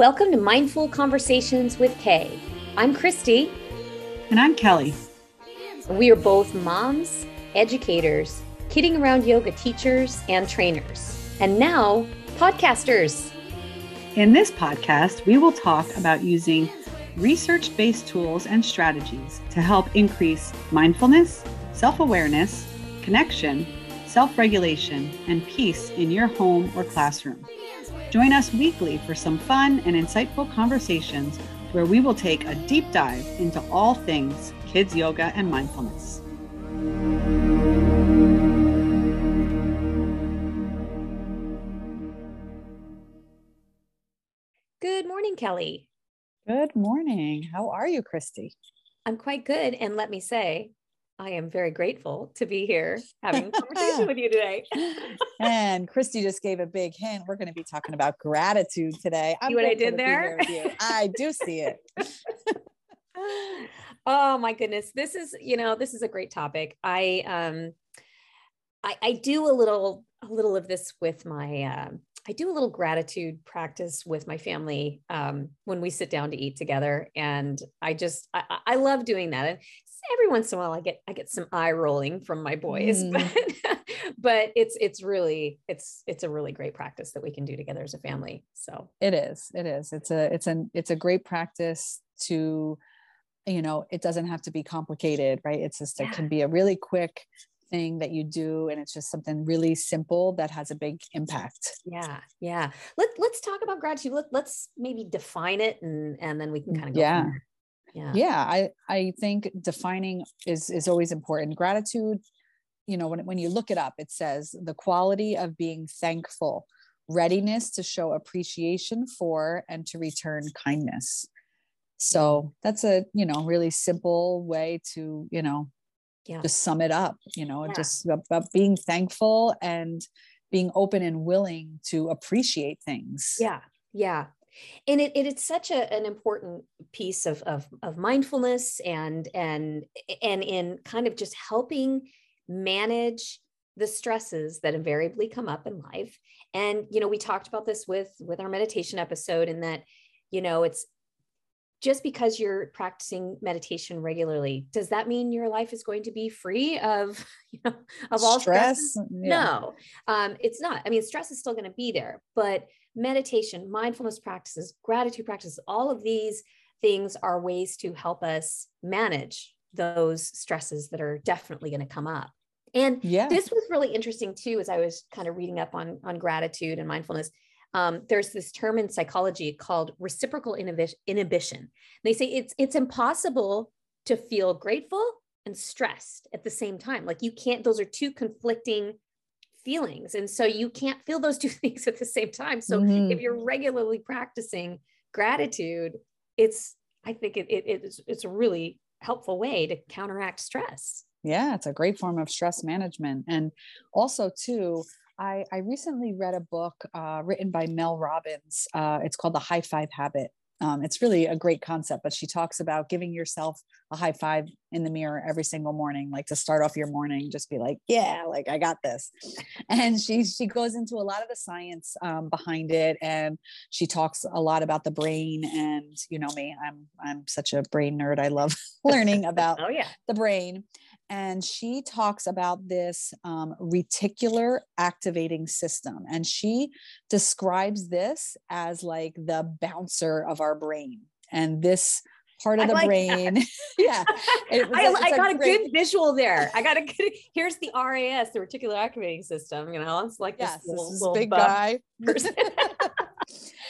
Welcome to Mindful Conversations with KAY. I'm Kristi. And I'm Kelly. We are both moms, educators, kidding around yoga teachers, and trainers. And now, podcasters. In this podcast, we will talk about using research based tools and strategies to help increase mindfulness, self awareness, connection, self regulation, and peace in your home or classroom. Join us weekly for some fun and insightful conversations where we will take a deep dive into all things kids yoga and mindfulness. Good morning, Kelly. Good morning. How are you, Kristi? I'm quite good. And let me say, I am very grateful to be here having a conversation with you today. and Kristi just gave a big hint. We're going to be talking about gratitude today. I'm see what I did there? I do see it. oh my goodness. This is, you know, this is a great topic. I um I, I do a little a little of this with my um I do a little gratitude practice with my family um, when we sit down to eat together, and I just I, I, love doing that. And every once in a while, I get I get some eye rolling from my boys, mm. but but it's it's really it's it's a really great practice that we can do together as a family. So. It is it is. It's a it's an it's a great practice to you know it doesn't have to be complicated right? It's just yeah. it can be a really quick thing that you do and it's just something really simple that has a big impact. Yeah yeah. Let, let's talk about gratitude. Let, let's maybe define it and and then we can kind of yeah yeah. Yeah i i think defining is is always important. Gratitude you know when, when you look it up it says the quality of being thankful readiness to show appreciation for and to return kindness. So that's a you know really simple way to you know yeah. just sum it up you know yeah. just about being thankful and being open and willing to appreciate things. Yeah yeah and it, it it's such a, an important piece of, of of mindfulness and and and in kind of just helping manage the stresses that invariably come up in life and you know we talked about this with with our meditation episode in that you know it's just because you're practicing meditation regularly, does that mean your life is going to be free of, you know, of all stress? Yeah. No, um, it's not. I mean, stress is still going to be there, but meditation, mindfulness practices, gratitude practices, all of these things are ways to help us manage those stresses that are definitely going to come up. And yeah. this was really interesting too, as I was kind of reading up on, on gratitude and mindfulness um, there's this term in psychology called reciprocal inhibition. They say it's it's impossible to feel grateful and stressed at the same time. Like you can't; those are two conflicting feelings, and so you can't feel those two things at the same time. So mm-hmm. if you're regularly practicing gratitude, it's I think it, it it's it's a really helpful way to counteract stress. Yeah, it's a great form of stress management, and also too I, I recently read a book uh, written by Mel Robbins. Uh, it's called The High Five Habit. Um, it's really a great concept, but she talks about giving yourself a high five in the mirror every single morning, like to start off your morning, just be like, yeah, like I got this. And she she goes into a lot of the science um, behind it, and she talks a lot about the brain. And you know me, I'm I'm such a brain nerd. I love learning about oh yeah the brain and she talks about this um, reticular activating system and she describes this as like the bouncer of our brain and this part of I the like brain yeah it, I, I got a, great... good visual there. I got a good here's the RAS the reticular activating system you know it's like yes, this, little, this little big guy. Person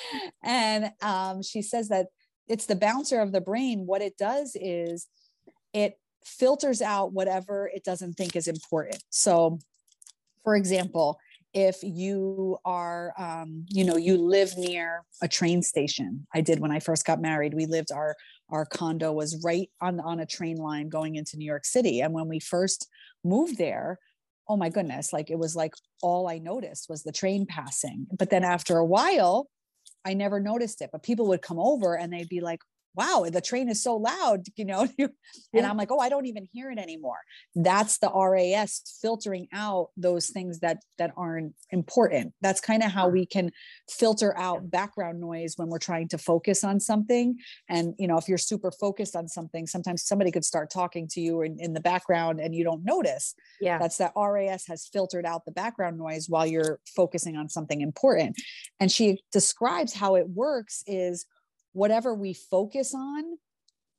and um, she says that it's the bouncer of the brain. What it does is it filters out whatever it doesn't think is important. So, for example, if you are um, you know you live near a train station i did when i first got married we lived our our condo was right on on a train line going into new york city and when we first moved there oh my goodness like it was like all i noticed was the train passing but then after a while i never noticed it but people would come over and they'd be like wow, the train is so loud, you know, and. I'm like, oh, I don't even hear it anymore. That's the RAS filtering out those things that that aren't important. That's kind of how we can filter out background noise when we're trying to focus on something. And you know, if you're super focused on something, sometimes somebody could start talking to you in, in the background and you don't notice. Yeah. That's that RAS has filtered out the background noise while you're focusing on something important. And she describes how it works is whatever we focus on,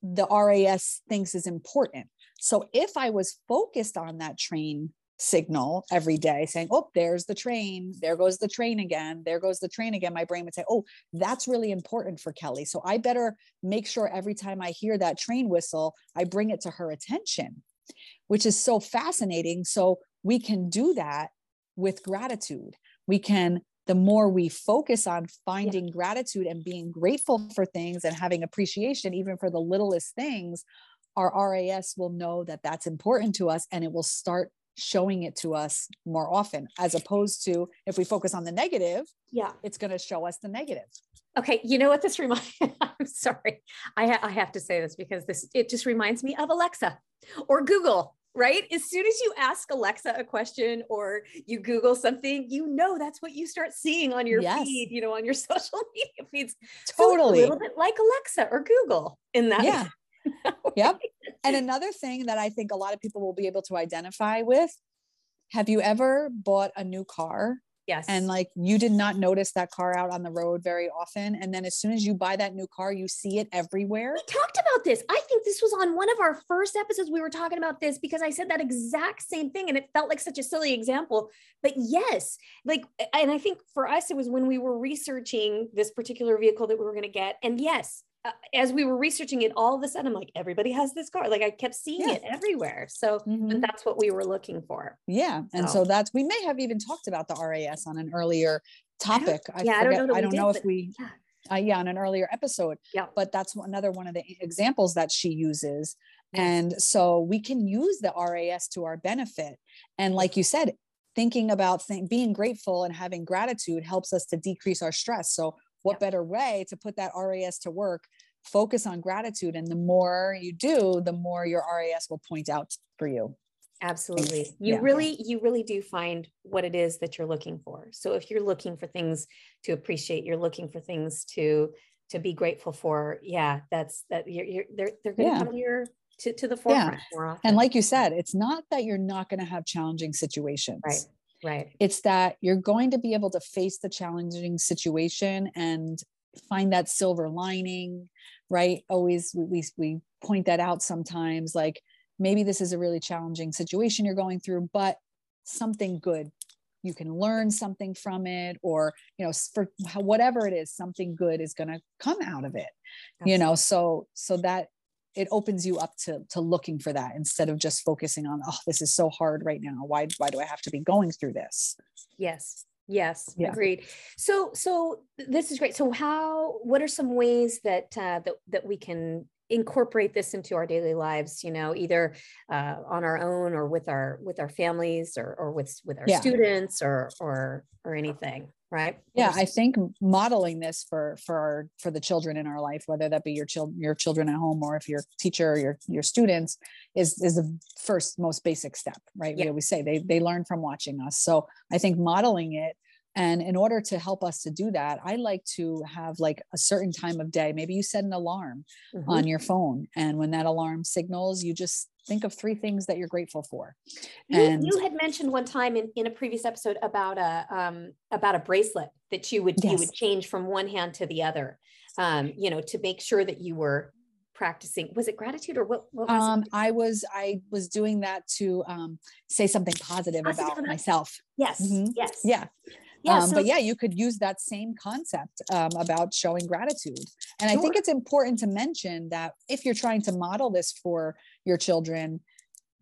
the RAS thinks is important. So if I was focused on that train signal every day saying, Oh, there's the train. There goes the train again. There goes the train again. My brain would say, Oh, that's really important for Kelly. So I better make sure every time I hear that train whistle, I bring it to her attention, which is so fascinating. So we can do that with gratitude. We can the more we focus on finding yeah. gratitude and being grateful for things and having appreciation even for the littlest things our RAS will know that that's important to us and it will start showing it to us more often as opposed to if we focus on the negative yeah. it's going to show us the negative. Okay you know what this reminds i'm sorry I, ha- I have to say this because this it just reminds me of alexa or google right? As soon as you ask Alexa a question or you Google something, you know that's what you start seeing on your yes. feed, you know, on your social media feeds. Totally. So a little bit like Alexa or Google in that. Yeah. yep. And another thing that I think a lot of people will be able to identify with have you ever bought a new car Yes. And like you did not notice that car out on the road very often. And then as soon as you buy that new car, you see it everywhere. We talked about this. I think this was on one of our first episodes. We were talking about this because I said that exact same thing and it felt like such a silly example. But yes, like, and I think for us, it was when we were researching this particular vehicle that we were going to get. And yes, uh, as we were researching it, all of a sudden, I'm like, everybody has this car. Like I kept seeing yeah. it everywhere. So mm-hmm. that's what we were looking for. Yeah. And so. so. that's, we may have even talked about the RAS on an earlier topic. I, yeah, forget, I don't know, I don't did, know if we, yeah. Uh, yeah, on an earlier episode. Yeah. But that's another one of the examples that she uses. And so we can use the RAS to our benefit. And like you said, thinking about th- being grateful and having gratitude helps us to decrease our stress. So what yeah. better way to put that RAS to work? Focus on gratitude. And the more you do, the more your RAS will point out for you. Absolutely. You yeah. really, you really do find what it is that you're looking for. So if you're looking for things to appreciate, you're looking for things to to be grateful for. Yeah, that's that you're, you're they're they're gonna yeah. come here to, to the forefront yeah. more often. And like you said, it's not that you're not going to have challenging situations. Right. Right. It's that you're going to be able to face the challenging situation and find that silver lining, right? Always we we point that out sometimes like maybe this is a really challenging situation you're going through, but something good you can learn something from it or you know for whatever it is something good is going to come out of it Absolutely. you know so so that it opens you up to to looking for that instead of just focusing on oh this is so hard right now. Why why do i have to be going through this? Yes. Yes. Yeah. agreed. So so this is great. So how what are some ways that uh, that that we can incorporate this into our daily lives you know either uh, on our own or with our with our families or, or with with our yeah. students or or or anything right? Yeah i think modeling this for for our for the children in our life whether that be your children your children at home or if your teacher your your students is is the first most basic step right? Yeah. we always say they they learn from watching us. So i think modeling it and in order to help us to do that, I like to have like a certain time of day. Maybe you set an alarm mm-hmm. on your phone. And when that alarm signals, you just think of three things that you're grateful for. You, and you had mentioned one time in, in a previous episode about a um, about a bracelet that you would yes. you would change from one hand to the other, um, you know, to make sure that you were practicing was it gratitude or what, what was um, i was i was doing that to um, say something positive, positive about myself yes mm-hmm. yes yeah yeah, um, so- but yeah, you could use that same concept um, about showing gratitude. And sure. I think it's important to mention that if you're trying to model this for your children,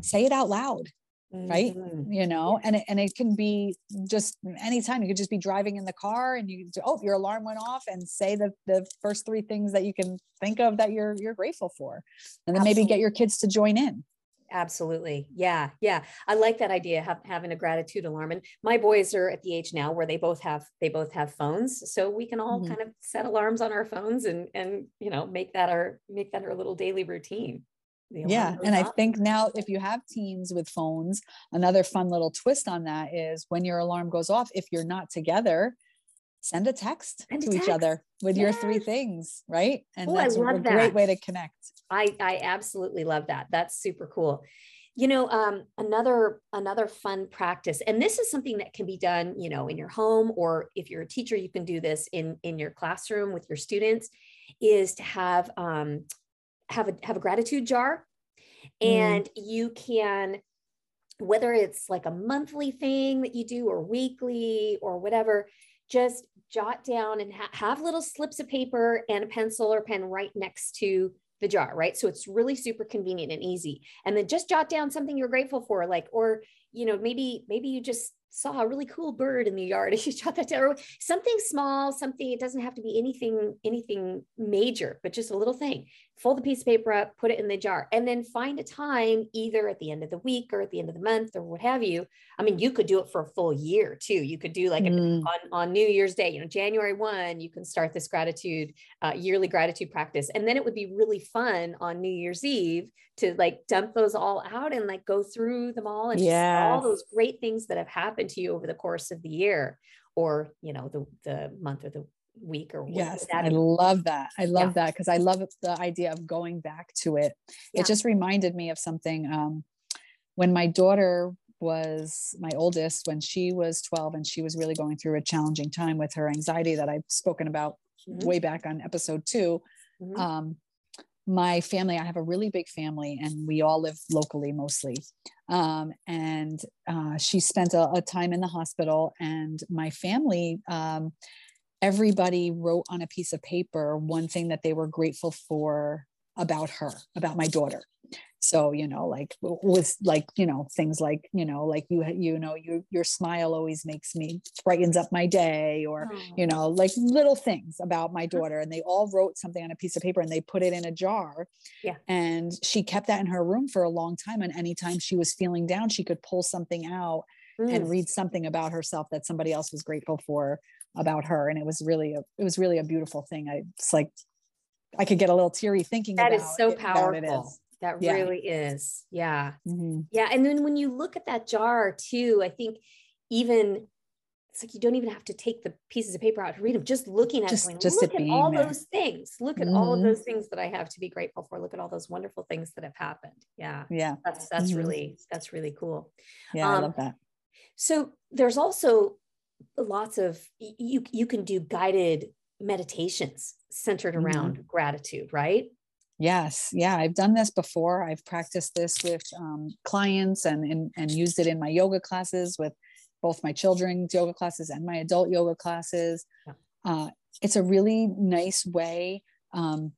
say it out loud. Right. Mm-hmm. You know, and it, and it can be just anytime you could just be driving in the car and you, oh, your alarm went off and say the, the first three things that you can think of that you're, you're grateful for. And then Absolutely. maybe get your kids to join in. Absolutely. Yeah yeah. I like that idea of having a gratitude alarm and my boys are at the age now where they both have they both have phones so we can all mm-hmm. kind of set alarms on our phones and and you know make that our make that our little daily routine. Yeah and i think now if you have teens with phones another fun little twist on that is when your alarm goes off if you're not together send a text send to a text. each other with yes. your three things right? And Ooh, that's a great way to connect i i absolutely love that. That's super cool. You know um, another another fun practice and this is something that can be done you know in your home or if you're a teacher you can do this in in your classroom with your students is to have um, have a have a gratitude jar. Mm. and you can whether it's like a monthly thing that you do or weekly or whatever just jot down and ha- have little slips of paper and a pencil or pen right next to the jar, right? So it's really super convenient and easy. And then just jot down something you're grateful for, like, or, you know, maybe, maybe you just saw a really cool bird in the yard and you shot that down or something small something it doesn't have to be anything anything major but just a little thing fold the piece of paper up put it in the jar and then find a time either at the end of the week or at the end of the month or what have you. I mean you could do it for a full year too. You could do like mm. on, on new year's day you know january 1 you can start this gratitude uh, yearly gratitude practice. And then it would be really fun on new year's eve to like dump those all out and like go through them all and yeah all those great things that have happened to you over the course of the year or you know the the month or the week or yes i love that i love yeah. that because i love the idea of going back to it yeah. it just reminded me of something um, when my daughter was my oldest when she was 12 and she was really going through a challenging time with her anxiety that i've spoken about mm-hmm. way back on episode 2 mm-hmm. um, my family, I have a really big family and we all live locally mostly. Um, and uh, she spent a, a, time in the hospital, and my family, um, everybody wrote on a piece of paper one thing that they were grateful for about her, about my daughter. So you know like with like you know things like you know like you you know you your smile always makes me brightens up my day or oh. you know like little things about my uh-huh. daughter. And they all wrote something on a piece of paper and they put it in a jar. Yeah. And she kept that in her room for a long time. And anytime she was feeling down she could pull something out mm. and read something about herself that somebody else was grateful for about her and it was really a it was really a beautiful thing i it's like I could get a little teary thinking about that is so powerful. That yeah. really is. Yeah. Mm-hmm. Yeah. And then when you look at that jar too, I think even it's like you don't even have to take the pieces of paper out to read them. Just looking at just, going, just look at all there. those things. Look at mm-hmm. all of mm-hmm. those things that I have to be grateful for. Look at all those wonderful things that have happened. Yeah. Yeah. That's that's mm-hmm. really that's really cool. Yeah, um, I love that. So there's also lots of you you can do guided meditations centered mm-hmm. around mm-hmm. gratitude, right? Yes, yeah, I've done this before. I've practiced this with um, clients and, and and used it in my yoga classes with both my children's yoga classes and my adult yoga classes. Yeah. Uh, it's a really nice way um,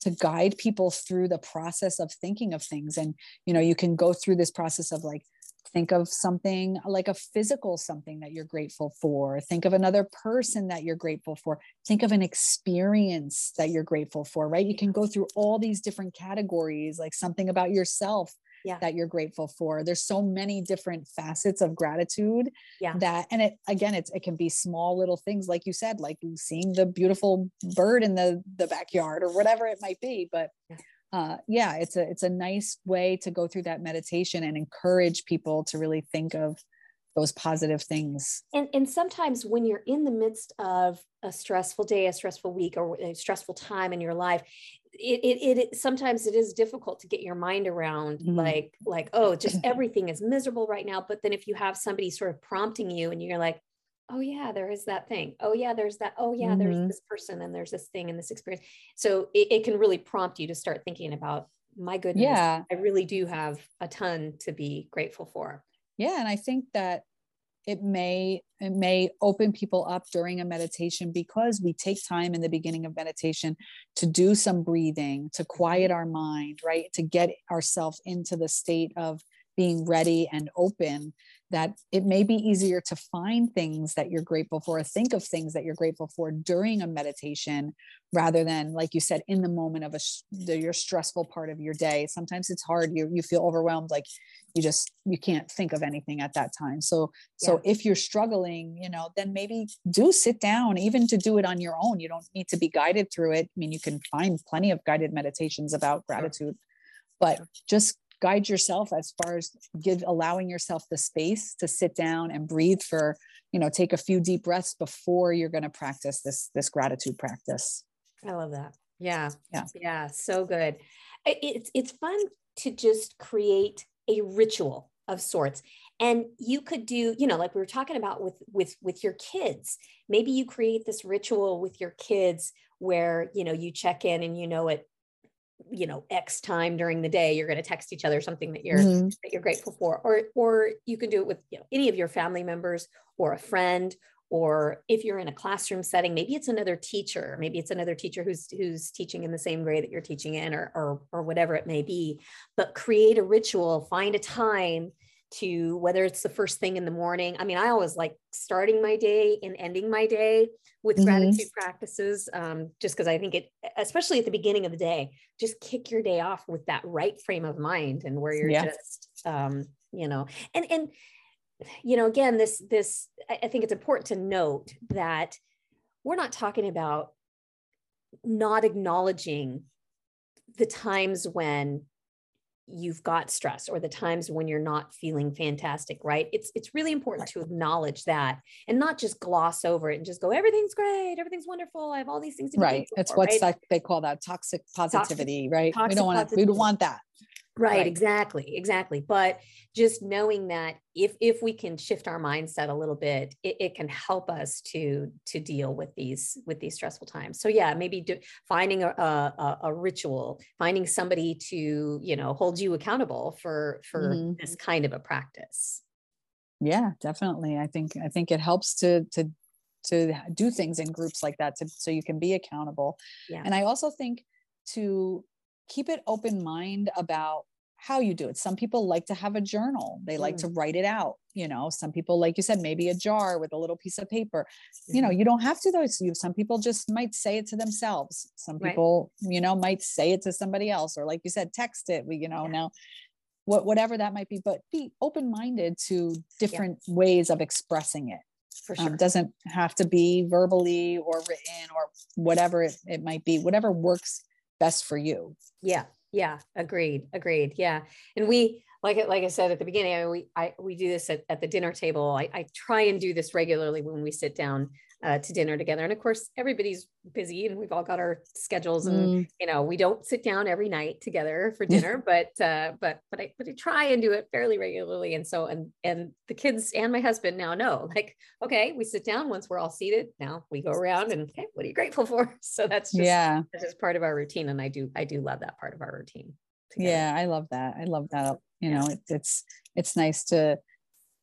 to guide people through the process of thinking of things, and you know, you can go through this process of like think of something like a physical something that you're grateful for. Think of another person that you're grateful for. Think of an experience that you're grateful for right? You can go through all these different categories like something about yourself yeah. that you're grateful for. There's so many different facets of gratitude yeah. that and it again it's it can be small little things like you said like seeing the beautiful bird in the the backyard or whatever it might be but yeah uh, yeah, it's a it's a nice way to go through that meditation and encourage people to really think of those positive things. And and sometimes when you're in the midst of a stressful day, a stressful week, or a stressful time in your life, it, it, it sometimes it is difficult to get your mind around mm-hmm. like like oh just everything is miserable right now but then if you have somebody sort of prompting you and you're like oh yeah there is that thing. Oh yeah there's that oh yeah mm-hmm. there's this person and there's this thing and this experience. So it, it, can really prompt you to start thinking about my goodness yeah. I really do have a ton to be grateful for. Yeah and i think that it may it may open people up during a meditation because we take time in the beginning of meditation to do some breathing to quiet our mind right to get ourselves into the state of being ready and open that it may be easier to find things that you're grateful for, think of things that you're grateful for during a meditation rather than, like you said, in the moment of a the, your stressful part of your day. Sometimes it's hard. You you feel overwhelmed, like you just you can't think of anything at that time. So so if you're struggling, you know, then maybe do sit down, even to do it on your own. You don't need to be guided through it. I mean, you can find plenty of guided meditations about gratitude, but just guide yourself as far as give allowing yourself the space to sit down and breathe for you know take a few deep breaths before you're going to practice this this gratitude practice. I love that. Yeah. Yeah. Yeah so good. It's it's fun to just create a ritual of sorts. And you could do you know like we were talking about with with with your kids. Maybe you create this ritual with your kids where you know you check in and you know it you know x time during the day you're going to text each other something that you're mm-hmm. that you're grateful for or or you can do it with you know any of your family members or a friend or if you're in a classroom setting maybe it's another teacher maybe it's another teacher who's who's teaching in the same grade that you're teaching in or or, or whatever it may be but create a ritual find a time to whether it's the first thing in the morning. I mean, I always like starting my day and ending my day with mm-hmm. gratitude practices, um, just because I think it, especially at the beginning of the day, just kick your day off with that right frame of mind and where you're yeah. just, um, you know, and and you know, again, this this I think it's important to note that we're not talking about not acknowledging the times when you've got stress or the times when you're not feeling fantastic right? It's it's really important to acknowledge that and not just gloss over it and just go everything's great everything's wonderful i have all these things to right it's what's right? they call that toxic positivity toxic, right? Toxic we don't want to we don't want that right, right, exactly exactly but just knowing that if if we can shift our mindset a little bit it, it, can help us to to deal with these with these stressful times so yeah maybe do, finding a, a, a ritual finding somebody to you know hold you accountable for for mm-hmm. this kind of a practice yeah definitely i think i think it helps to to to do things in groups like that to, so you can be accountable yeah. and i also think to keep it open mind about how you do it. Some people like to have a journal. They like mm. to write it out. You know, some people, like you said, maybe a jar with a little piece of paper. Mm-hmm. You know, you don't have to those. You some people just might say it to themselves. Some people, right. you know, might say it to somebody else, or like you said, text it. We, you know, yeah. now what whatever that might be, but be open-minded to different yeah. ways of expressing it. For um, sure. Um, doesn't have to be verbally or written or whatever it, it might be, whatever works best for you. Yeah. Yeah. Agreed. Agreed. Yeah. And we, like, it. like I said at the beginning, I, we, I, we do this at, at the dinner table. I, I try and do this regularly when we sit down uh, to dinner together. And of course, everybody's busy and we've all got our schedules, and mm. you know, we don't sit down every night together for dinner, but uh, but but I but I try and do it fairly regularly. And so and and the kids and my husband now know, like, okay, we sit down once we're all seated. Now we go around and okay, what are you grateful for? So that's just yeah, that's just part of our routine, and I do I do love that part of our routine. Together. Yeah, I love that. I love that. You know, it, it's it's nice to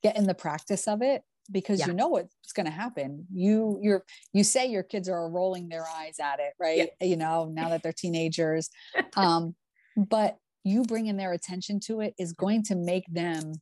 get in the practice of it because yeah. you know what's going to happen you you're you say your kids are rolling their eyes at it right yeah. you know now that they're teenagers um but you bringing their attention to it is going to make them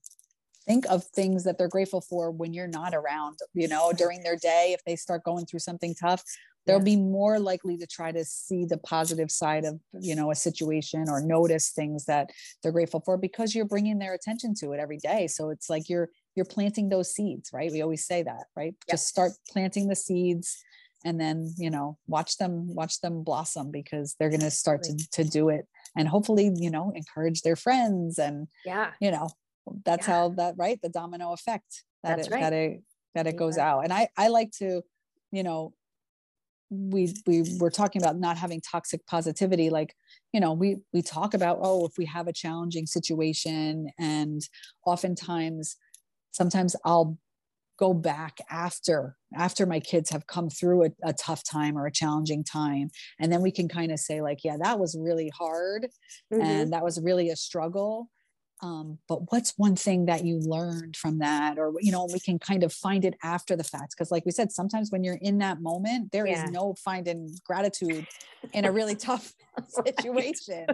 think of things that they're grateful for when you're not around you know during their day if they start going through something tough they'll yeah. be more likely to try to see the positive side of you know a situation or notice things that they're grateful for because you're bringing their attention to it every day so it's like you're you're planting those seeds right? We always say that right? Just start planting the seeds and then you know watch them watch them blossom because they're going to start to, to do it. And hopefully you know encourage their friends and yeah. you know that's yeah. how that right? The domino effect that that's it right. that it that it goes out. And i i like to you know we we were talking about not having toxic positivity. Like you know we we talk about oh if we have a challenging situation and oftentimes sometimes I'll go back after after my kids have come through a, a, tough time or a challenging time and then we can kind of say like yeah that was really hard mm-hmm. and that was really a struggle um, but what's one thing that you learned from that? Or you know we can kind of find it after the fact because like we said sometimes when you're in that moment there yeah. is no finding gratitude in a really tough situation.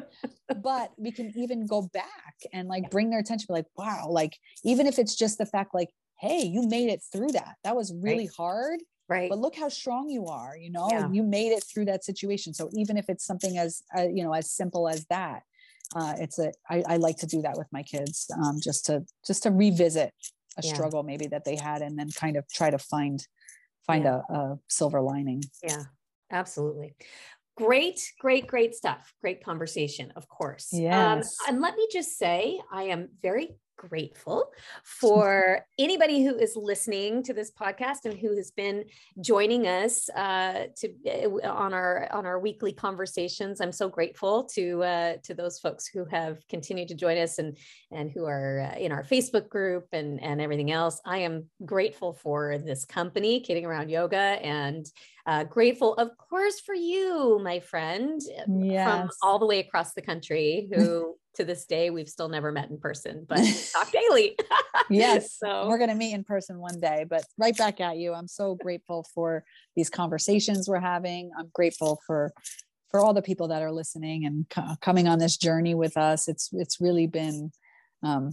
But we can even go back and like bring their attention be like wow like even if it's just the fact like hey you made it through that. That was really right. hard right. but look how strong you are you know yeah. you made it through that situation. So even if it's something as uh, you know as simple as that uh, it's a I, I like to do that with my kids um, just to just to revisit a yeah. struggle maybe that they had and then kind of try to find find yeah. a, a silver lining yeah absolutely great great great stuff great conversation of course um, yes. Um, and let me just say i am very grateful for anybody who is listening to this podcast and who has been joining us uh, to uh, on our on our weekly conversations. I'm so grateful to uh, to those folks who have continued to join us and and who are uh, in our Facebook group and and everything else. I am grateful for this company, Kidding Around Yoga, and uh, grateful, of course, for you, my friend, yes. from all the way across the country who to this day we've still never met in person but talk daily. Yes so we're going to meet in person one day but right back at you. I'm so grateful for these conversations we're having. I'm grateful for for all the people that are listening and co- coming on this journey with us. It's it's really been um,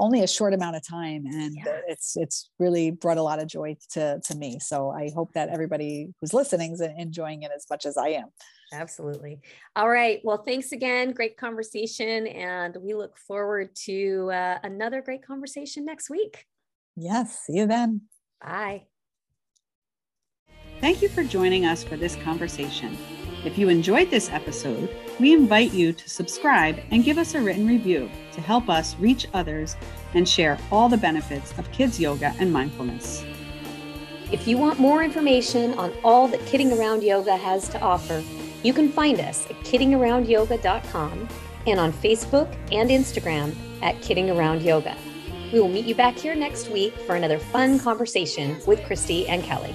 only a short amount of time and yeah. it's it's really brought a lot of joy to to me. So i hope that everybody who's listening is enjoying it as much as i am absolutely. All right. Well thanks again. Great conversation and we look forward to uh, another great conversation next week. Yes. See you then. Bye. Thank you for joining us for this conversation. If you enjoyed this episode, we invite you to subscribe and give us a written review to help us reach others and share all the benefits of kids yoga and mindfulness. If you want more information on all that Kidding Around Yoga has to offer, you can find us at kiddingaroundyoga.com and on Facebook and Instagram at Kidding Around Yoga. We will meet you back here next week for another fun conversation with Kristi and Kelly.